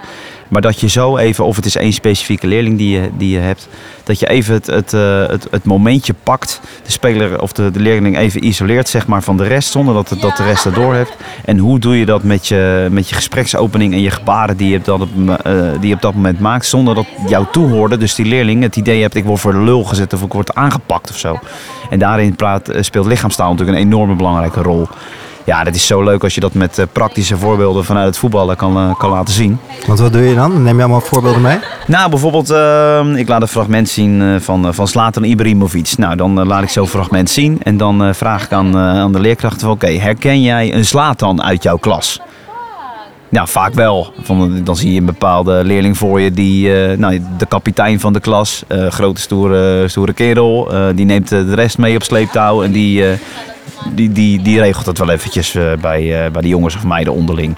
[SPEAKER 2] Maar dat je zo even, of het is één specifieke leerling die je, die je hebt, dat je even het, het, eh, het, het momentje pakt, de speler of de, de leerling even isoleert zeg maar, van de rest, zonder dat, het- dat de rest erdoor heeft. En hoe doe je dat met je, met je gespreksopening en je gebaren die je, op dat, eh, die op dat moment maakt, zonder dat jouw toehoorde, dus die leerling, het idee hebt ik word voor de lul gezet of ik word aangepakt of zo. En daarin eh, speelt lichaamstaal natuurlijk een enorme belangrijke rol. Ja, dat is zo leuk als je dat met eh, praktische voorbeelden vanuit het voetballen kan, eh, kan laten zien.
[SPEAKER 1] Want wat doe je dan? Neem je allemaal voorbeelden mee?
[SPEAKER 2] Nou, bijvoorbeeld, eh, ik laat een fragment zien eh, van, van Zlatan Ibrahimovic. Nou, dan laat ik zo'n fragment zien en dan vraag ik aan, aan de leerkrachten van... Oké, herken jij een Zlatan uit jouw klas? Ja, vaak wel. Van, dan zie je een bepaalde leerling voor je, die, eh, nou, de kapitein van de klas, eh, grote stoere, stoere kerel, eh, die neemt de rest mee op sleeptouw en die, die, die, die regelt het wel eventjes bij, bij de jongens of meiden onderling.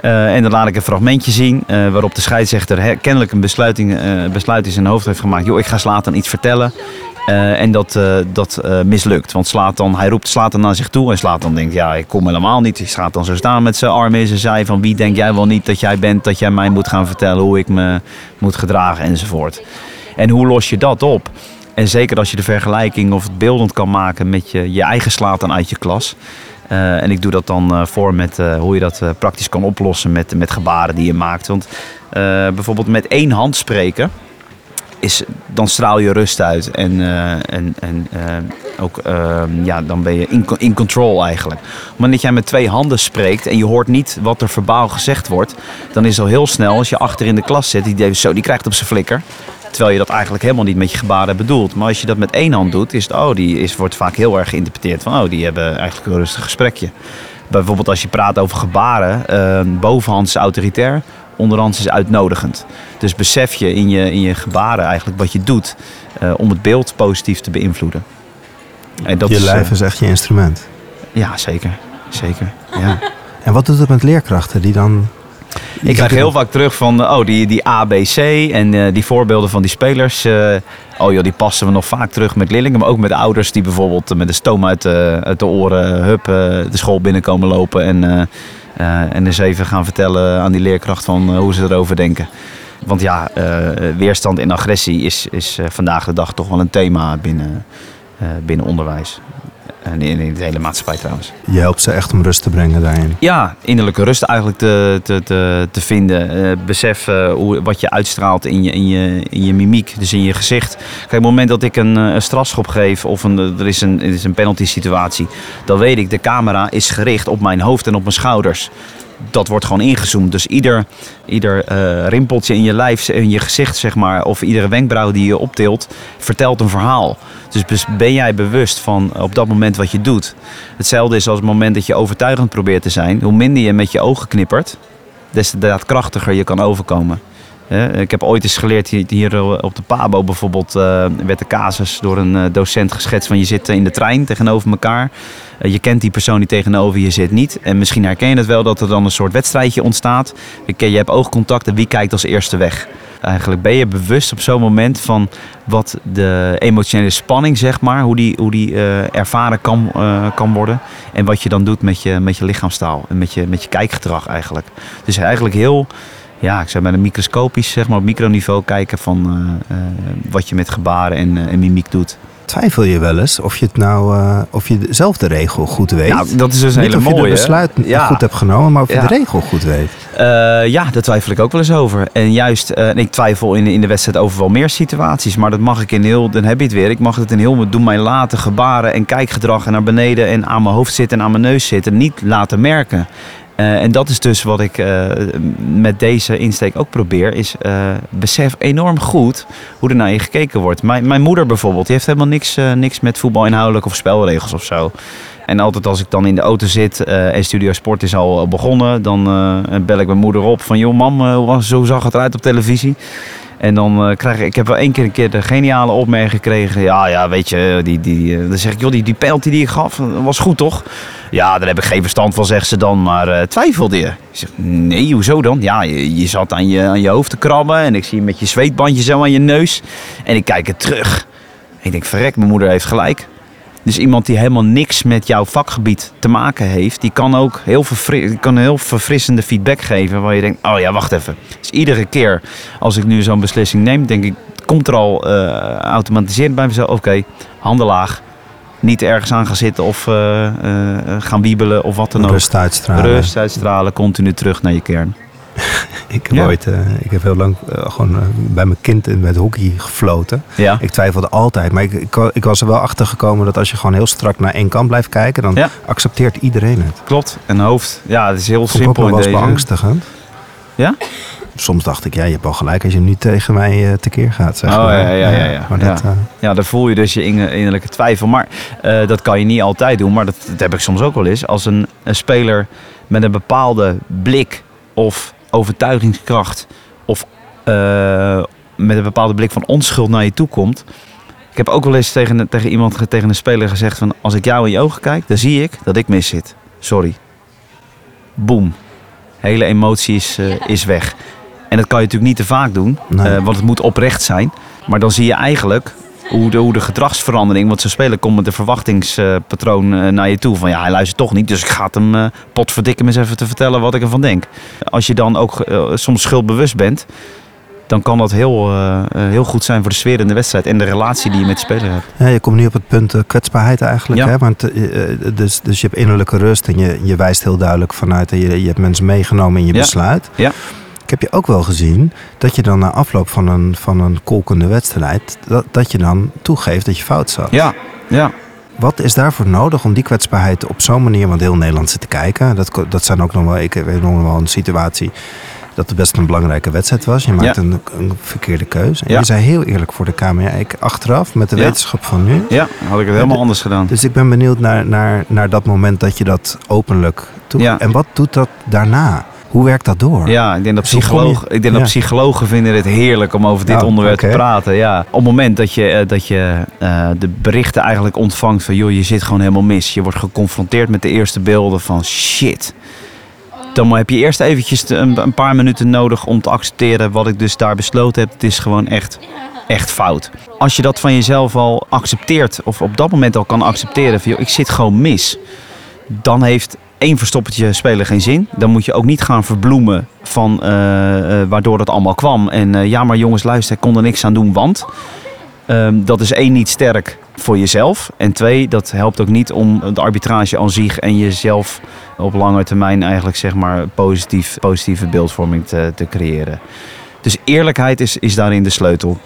[SPEAKER 2] En dan laat ik een fragmentje zien waarop de scheidsrechter kennelijk een besluiting, besluit in zijn hoofd heeft gemaakt. Joh, ik ga Slatan iets vertellen. Eh, en dat, eh, dat eh, mislukt. Want Slatan, hij roept Slatan naar zich toe. En Slatan denkt, ja, ik kom helemaal niet. Hij gaat dan zo staan met zijn armen in zijn zij. Van wie denk jij wel niet dat jij bent, dat jij mij moet gaan vertellen hoe ik me moet gedragen enzovoort. En hoe los je dat op? En zeker als je de vergelijking of het beeldend kan maken met je, je eigen Slatan uit je klas. En ik doe dat dan voor met hoe je dat praktisch kan oplossen met, met gebaren die je maakt. Want bijvoorbeeld met één hand spreken, is, dan straal je rust uit. En, eh, en, en eh, ook, eh, ja, dan ben je in, in control eigenlijk. Moment dat jij met twee handen spreekt en je hoort niet wat er verbaal gezegd wordt, dan is het al heel snel als je achter in de klas zit, die, zo, die krijgt op zijn flikker. Terwijl je dat eigenlijk helemaal niet met je gebaren bedoelt. Maar als je dat met één hand doet, is het, oh, die is, wordt vaak heel erg geïnterpreteerd van, oh, die hebben eigenlijk een rustig gesprekje. Bijvoorbeeld als je praat over gebaren, eh, bovenhands is autoritair, onderhands is uitnodigend. Dus besef je in je, in je gebaren eigenlijk wat je doet eh, om het beeld positief te beïnvloeden. En dat
[SPEAKER 1] je
[SPEAKER 2] is, eh,
[SPEAKER 1] lijf is echt je instrument.
[SPEAKER 2] ja, zeker. Zeker. Ja.
[SPEAKER 1] En wat doet het met leerkrachten die dan...
[SPEAKER 2] Ik krijg heel vaak terug van, oh, die, die ABC en eh, die voorbeelden van die spelers. eh, oh joh, die passen we nog vaak terug met leerlingen. Maar ook met ouders die bijvoorbeeld eh, met de stoom uit de, uit de oren, hup, eh, de school binnenkomen lopen. En, eh, eh, en eens even gaan vertellen aan die leerkracht van eh, hoe ze erover denken. Want ja, eh, weerstand en agressie is, is eh, vandaag de dag toch wel een thema binnen, eh, binnen onderwijs. En in, in de hele maatschappij trouwens.
[SPEAKER 1] Je helpt ze echt om rust te brengen daarin.
[SPEAKER 2] Ja, innerlijke rust eigenlijk te, te, te, te vinden. Eh, besef eh, hoe, wat je uitstraalt in je, in, je, in je mimiek, dus in je gezicht. Kijk, op het moment dat ik een, eh, een strafschop geef of een, er is een, er is een penalty situatie, dan weet ik, de camera is gericht op mijn hoofd en op mijn schouders. Dat wordt gewoon ingezoomd. Dus ieder, ieder eh, rimpeltje in je lijf, in je gezicht, zeg maar, of iedere wenkbrauw die je optilt, vertelt een verhaal. Dus ben jij bewust van op dat moment wat je doet. Hetzelfde is als het moment dat je overtuigend probeert te zijn. Hoe minder je met je ogen knippert, des te daadkrachtiger je kan overkomen. Ik heb ooit eens geleerd, hier- eh, op de Pabo bijvoorbeeld, eh, werd de casus door een eh, docent geschetst van je zit in de trein tegenover elkaar. Je kent die persoon die tegenover je zit niet. En misschien herken je het wel dat er dan een soort wedstrijdje ontstaat. Je hebt oogcontact en wie kijkt als eerste weg. Eigenlijk ben je bewust op zo'n moment van wat de emotionele spanning, zeg maar, hoe die, hoe die ervaren kan, kan worden. En wat je dan doet met je, met je lichaamstaal en met je, met je kijkgedrag eigenlijk. Dus eigenlijk heel, ja, ik zou bijna microscopisch, zeg maar, op microniveau kijken van eh, eh, wat je met gebaren en, eh, en mimiek doet.
[SPEAKER 1] Twijfel je wel eens of je, het nou, of je zelf de regel goed weet?
[SPEAKER 2] Nou, dat is dus een
[SPEAKER 1] Niet
[SPEAKER 2] hele
[SPEAKER 1] of je
[SPEAKER 2] mooie.
[SPEAKER 1] de besluit
[SPEAKER 2] Ja.
[SPEAKER 1] goed hebt genomen, maar of je
[SPEAKER 2] Ja.
[SPEAKER 1] de regel goed weet.
[SPEAKER 2] Ja, daar twijfel ik ook wel eens over. En juist, en ik twijfel in, in de wedstrijd over wel meer situaties. Maar dat mag ik in heel, dan heb je het weer. Ik mag het in heel mijn doen mij laten, gebaren en kijkgedrag en naar beneden en aan mijn hoofd zitten en aan mijn neus zitten. Niet laten merken. Eh, en dat is dus wat ik eh, met deze insteek ook probeer. Is eh, besef enorm goed hoe er naar je gekeken wordt. Mijn, mijn moeder bijvoorbeeld, die heeft helemaal niks, niks met voetbal inhoudelijk of spelregels of zo. En altijd als ik dan in de auto zit en Studio Sport is al begonnen, dan bel ik mijn moeder op van joh mam, hoe was- zo zag het eruit op televisie. En dan eh, krijg ik, ik heb wel één keer een keer de geniale opmerking gekregen. Ja, ja, weet je, die, die, eh, dan zeg ik, joh, die, die penalty die ik gaf, eh, was goed toch? Ja, daar heb ik geen verstand van, zegt ze dan, maar eh, twijfelde je? Ik zeg, nee, hoezo dan? Ja, je, je zat aan je, aan je hoofd te krabben en ik zie je met je zweetbandje zo aan je neus. En ik kijk het terug. Ik denk, verrek, mijn moeder heeft gelijk. Dus iemand die helemaal niks met jouw vakgebied te maken heeft, die kan ook heel, verfri- kan heel verfrissende feedback geven. Waar je denkt, oh ja, wacht even. Dus iedere keer als ik nu zo'n beslissing neem, denk ik, komt er al automatiserend bij mezelf. Oké, handen laag. Niet ergens aan gaan zitten of eh, eh, gaan wiebelen of wat dan ook.
[SPEAKER 1] Rust uitstralen.
[SPEAKER 2] Rust uitstralen, continu terug naar je kern.
[SPEAKER 1] Ik heb
[SPEAKER 2] Ja.
[SPEAKER 1] ooit, eh, ik heb heel lang eh, gewoon eh, bij mijn kind in- met hockey gefloten.
[SPEAKER 2] Ja,
[SPEAKER 1] Ik twijfelde altijd, maar ik, ik, ik was er wel achter gekomen dat als je gewoon heel strak naar één kant blijft kijken, dan
[SPEAKER 2] Ja.
[SPEAKER 1] accepteert iedereen het.
[SPEAKER 2] klopt. En hoofd. Ja, het is heel
[SPEAKER 1] Vond
[SPEAKER 2] simpel
[SPEAKER 1] wel eens
[SPEAKER 2] deze.
[SPEAKER 1] beangstigend.
[SPEAKER 2] Ja?
[SPEAKER 1] Soms dacht ik, ja, je hebt al gelijk als je nu tegen mij tekeer gaat. Zeg
[SPEAKER 2] Oh,
[SPEAKER 1] maar.
[SPEAKER 2] ja, ja, ja, ja.
[SPEAKER 1] Maar dat,
[SPEAKER 2] Ja, dan voel je dus je innerlijke twijfel. Maar dat kan je niet altijd doen. Maar dat, dat heb ik soms ook wel eens. Als een, een speler met een bepaalde blik of overtuigingskracht... of eh, met een bepaalde blik van onschuld naar je toe komt... Ik heb ook wel eens tegen, tegen iemand, ge- tegen een speler gezegd van... als ik jou in je ogen kijk, dan zie ik dat ik mis zit. Sorry. Boom. Hele emotie is, eh, is weg. En dat kan je natuurlijk niet te vaak doen.
[SPEAKER 1] Nee.
[SPEAKER 2] eh, want het moet oprecht zijn. Maar dan zie je eigenlijk hoe de, hoe de gedragsverandering... Want zo'n speler komt met een verwachtingspatroon eh, naar je toe. Van ja, hij luistert toch niet. Dus ik ga het hem eh potverdikken eens even te vertellen wat ik ervan denk. Als je dan ook eh, soms schuldbewust bent... dan kan dat heel, heel goed zijn voor de sfeer in de wedstrijd. En de relatie die je met de speler hebt.
[SPEAKER 1] ja, je komt nu op het punt kwetsbaarheid eigenlijk.
[SPEAKER 2] Ja.
[SPEAKER 1] Hè? Want, dus, dus je hebt innerlijke rust en je, je wijst heel duidelijk vanuit. En je, je hebt mensen meegenomen in je
[SPEAKER 2] Ja.
[SPEAKER 1] besluit.
[SPEAKER 2] Ja.
[SPEAKER 1] Ik heb je ook wel gezien dat je dan na afloop van een, van een kolkende wedstrijd... Dat, dat je dan toegeeft dat je fout zat.
[SPEAKER 2] Ja, ja.
[SPEAKER 1] Wat is daarvoor nodig om die kwetsbaarheid op zo'n manier, want heel Nederland zit te kijken. Dat, dat zijn ook nog wel, ik weet nog wel een situatie dat het best een belangrijke wedstrijd was. Je maakt
[SPEAKER 2] Ja.
[SPEAKER 1] een, een verkeerde keuze. En
[SPEAKER 2] Ja.
[SPEAKER 1] je zei heel eerlijk voor de camera, ik achteraf met de
[SPEAKER 2] Ja.
[SPEAKER 1] wetenschap van nu.
[SPEAKER 2] Ja, had ik het helemaal anders gedaan.
[SPEAKER 1] Dus ik ben benieuwd naar, naar, naar dat moment dat je dat openlijk doet.
[SPEAKER 2] Ja.
[SPEAKER 1] En wat doet dat daarna? Hoe werkt dat door?
[SPEAKER 2] Ja, ik denk dat, psychologen, ik denk dat psychologen vinden het heerlijk om over dit
[SPEAKER 1] Ja,
[SPEAKER 2] onderwerp te praten. Ja. Op het moment dat je, eh, dat je eh, de berichten eigenlijk ontvangt van... joh, je zit gewoon helemaal mis. Je wordt geconfronteerd met de eerste beelden van shit. Dan heb je eerst eventjes een paar minuten nodig om te accepteren wat ik dus daar besloten heb. Het is gewoon echt, echt fout. Als je dat van jezelf al accepteert of op dat moment al kan accepteren van... joh, ik zit gewoon mis. Dan heeft één verstoppertje spelen geen zin. Dan moet je ook niet gaan verbloemen van eh, eh, waardoor het allemaal kwam. En eh, ja, maar jongens, luister, ik kon er niks aan doen, want... Ehm, dat is één, niet sterk voor jezelf. En twee, dat helpt ook niet om de arbitrage aan zich en jezelf op lange termijn eigenlijk zeg maar positief, positieve beeldvorming te, te creëren. Dus eerlijkheid is, is daarin de sleutel.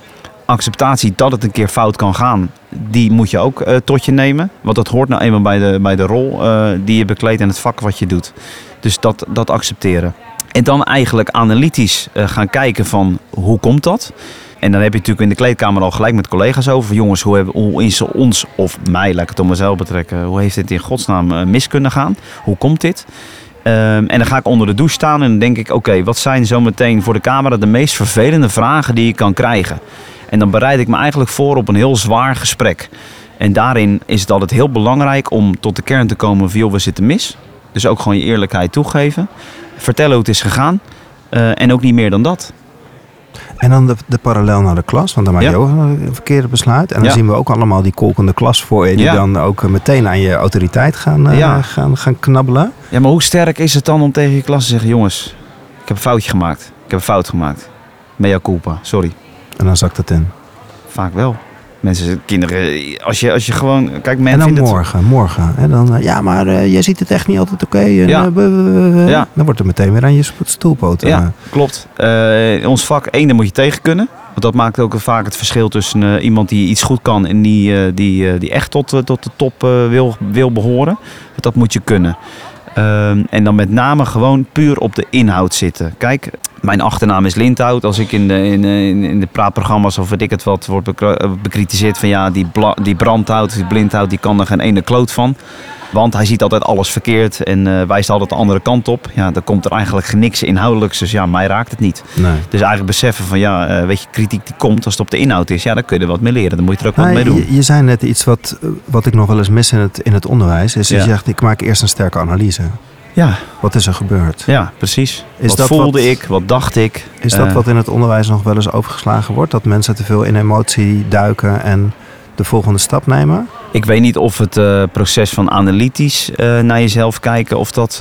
[SPEAKER 2] Acceptatie dat het een keer fout kan gaan, die moet je ook eh, tot je nemen. Want dat hoort nou eenmaal bij de, bij de rol eh, die je bekleedt en het vak wat je doet. Dus dat, dat accepteren. En dan eigenlijk analytisch eh, gaan kijken van hoe komt dat? En dan heb je natuurlijk in de kleedkamer al gelijk met collega's over. Jongens, hoe, hebben, hoe ons of mij, laat ik het om mezelf betrekken. Hoe heeft dit in godsnaam mis kunnen gaan? Hoe komt dit? Ehm, en dan ga ik onder de douche staan en dan denk ik... Oké, wat zijn zometeen voor de camera de meest vervelende vragen die ik kan krijgen? En dan bereid ik me eigenlijk voor op een heel zwaar gesprek. En daarin is het altijd heel belangrijk om tot de kern te komen van... joh, we zitten mis. Dus ook gewoon je eerlijkheid toegeven. Vertellen hoe het is gegaan. Eh, en ook niet meer dan dat.
[SPEAKER 1] En dan de, de parallel naar de klas, want dan maak je
[SPEAKER 2] Ja.
[SPEAKER 1] ook een verkeerde besluit. En dan
[SPEAKER 2] Ja.
[SPEAKER 1] zien we ook allemaal die kolkende klas voor je, die
[SPEAKER 2] Ja.
[SPEAKER 1] dan ook eh, meteen aan je autoriteit gaan, eh, gaan, gaan knabbelen.
[SPEAKER 2] Ja, maar hoe sterk is het dan om tegen je klas te zeggen... jongens, ik heb een foutje gemaakt. Ik heb een fout gemaakt. Mea culpa, sorry.
[SPEAKER 1] En dan zakt het in.
[SPEAKER 2] Vaak wel. Mensen, kinderen, als je, als je gewoon... Kijk, men
[SPEAKER 1] en dan
[SPEAKER 2] het...
[SPEAKER 1] morgen, morgen. En dan, eh, ja, maar eh, jij ziet het echt niet altijd oké.
[SPEAKER 2] Ja.
[SPEAKER 1] eh,
[SPEAKER 2] Ja.
[SPEAKER 1] Dan wordt er meteen weer aan je eh.
[SPEAKER 2] Ja, klopt. In ons vak, één, daar moet je tegen kunnen. Want dat maakt ook vaak het verschil tussen iemand die iets goed kan... en die, die, die echt tot, tot de top wil, wil behoren. Want dat moet je kunnen. Ehm, en dan met name gewoon puur op de inhoud zitten. Kijk, mijn achternaam is Lindhout. Als ik in de, in, in, in de praatprogramma's of weet ik het wat wordt eh, bekritiseerd van ja, die, bla, die brandhout, die blindhout, die kan er geen ene kloot van. Want hij ziet altijd alles verkeerd en eh, wijst altijd de andere kant op. Ja, dan komt er eigenlijk niks inhoudelijks. Dus ja, mij raakt het niet.
[SPEAKER 1] Nee.
[SPEAKER 2] Dus eigenlijk beseffen van ja, eh, weet je, kritiek die komt als het op de inhoud is. Ja, dan kun je er wat mee leren. Dan moet je er ook wat mee doen.
[SPEAKER 1] je, je zei net iets wat, wat ik nog wel eens mis in het, in het onderwijs. Is
[SPEAKER 2] Ja.
[SPEAKER 1] je zegt, ik maak eerst een sterke analyse.
[SPEAKER 2] Ja,
[SPEAKER 1] Wat is er gebeurd?
[SPEAKER 2] ja precies.
[SPEAKER 1] Is
[SPEAKER 2] wat
[SPEAKER 1] dat
[SPEAKER 2] voelde
[SPEAKER 1] wat-
[SPEAKER 2] ik? Wat dacht ik?
[SPEAKER 1] Is dat
[SPEAKER 2] Eh,
[SPEAKER 1] wat in het onderwijs nog wel eens overgeslagen wordt? Dat mensen te veel in emotie duiken en de volgende stap nemen?
[SPEAKER 2] Ik weet niet of het eh, proces van analytisch eh, naar jezelf kijken, of dat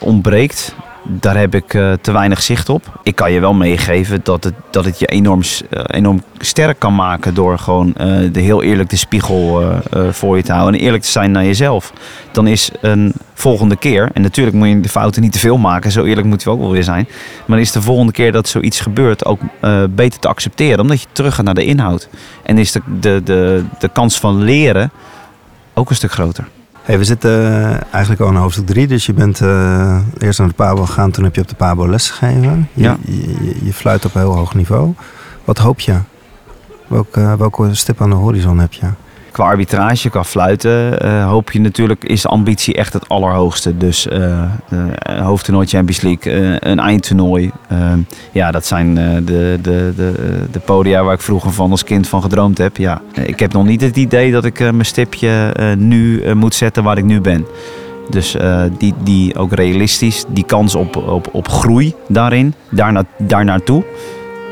[SPEAKER 2] ontbreekt. Daar heb ik eh, te weinig zicht op. Ik kan je wel meegeven dat het, dat het je enorm, eh, enorm sterk kan maken door gewoon eh, de heel eerlijk de spiegel voor je te houden en eerlijk te zijn naar jezelf. Dan is een volgende keer, en natuurlijk moet je de fouten niet te veel maken, zo eerlijk moet je ook wel weer zijn. Maar is de volgende keer dat zoiets gebeurt ook beter te accepteren, omdat je terug gaat naar de inhoud. En is de, de, de, de kans van leren ook een stuk groter.
[SPEAKER 1] Hey, we zitten eh, eigenlijk al in hoofdstuk 3, dus je bent eh, eerst naar de Pabo gegaan, toen heb je op de Pabo lesgegeven. Je,
[SPEAKER 2] Ja.
[SPEAKER 1] je, je, je fluit op een heel hoog niveau. Wat hoop je? Welke, welke stip aan de horizon heb je?
[SPEAKER 2] Qua arbitrage, qua fluiten, eh, hoop je natuurlijk, is de ambitie echt het allerhoogste. Dus eh, hoofdtoernooi Champions League, een eindtoernooi. Eh, ja, dat zijn de, de, de, de podia waar ik vroeger van als kind van gedroomd heb. Ja, ik heb nog niet het idee dat ik mijn stipje nu moet zetten waar ik nu ben. Dus die, die ook realistisch, die kans op, op, op groei daarin, daar naartoe.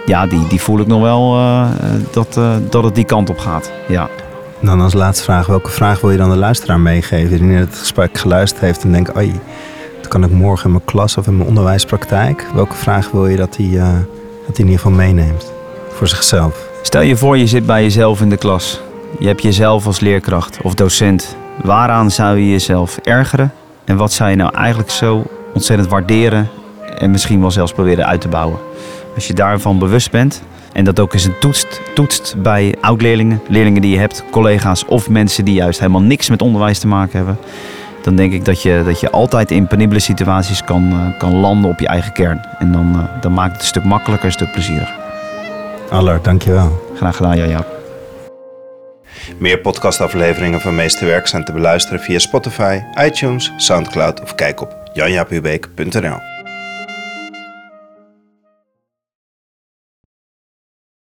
[SPEAKER 2] Ja, die, die voel ik nog wel dat, dat het die kant op gaat. Ja.
[SPEAKER 1] Dan als laatste vraag, welke vraag wil je dan de luisteraar meegeven die in het gesprek geluisterd heeft en denkt, oei, dat kan ik morgen in mijn klas of in mijn onderwijspraktijk. Welke vraag wil je dat hij, eh, dat in ieder geval meeneemt voor zichzelf?
[SPEAKER 2] Stel je voor, je zit bij jezelf in de klas. Je hebt jezelf als leerkracht of docent. Waaraan zou je jezelf ergeren? En wat zou je nou eigenlijk zo ontzettend waarderen en misschien wel zelfs proberen uit te bouwen? Als je daarvan bewust bent en dat ook eens een toetst, toetst bij oud-leerlingen, leerlingen die je hebt, collega's of mensen die juist helemaal niks met onderwijs te maken hebben, dan denk ik dat je, dat je altijd in penibele situaties kan, eh, kan landen op je eigen kern. En dan, eh, dan maakt het een stuk makkelijker, een stuk plezieriger.
[SPEAKER 1] Aller, dankjewel.
[SPEAKER 2] Graag gedaan, ja, Jaap.
[SPEAKER 1] Meer podcastafleveringen van Meesterwerk zijn te beluisteren via Spotify, iTunes, Soundcloud of kijk op janjaaphubeek.nl.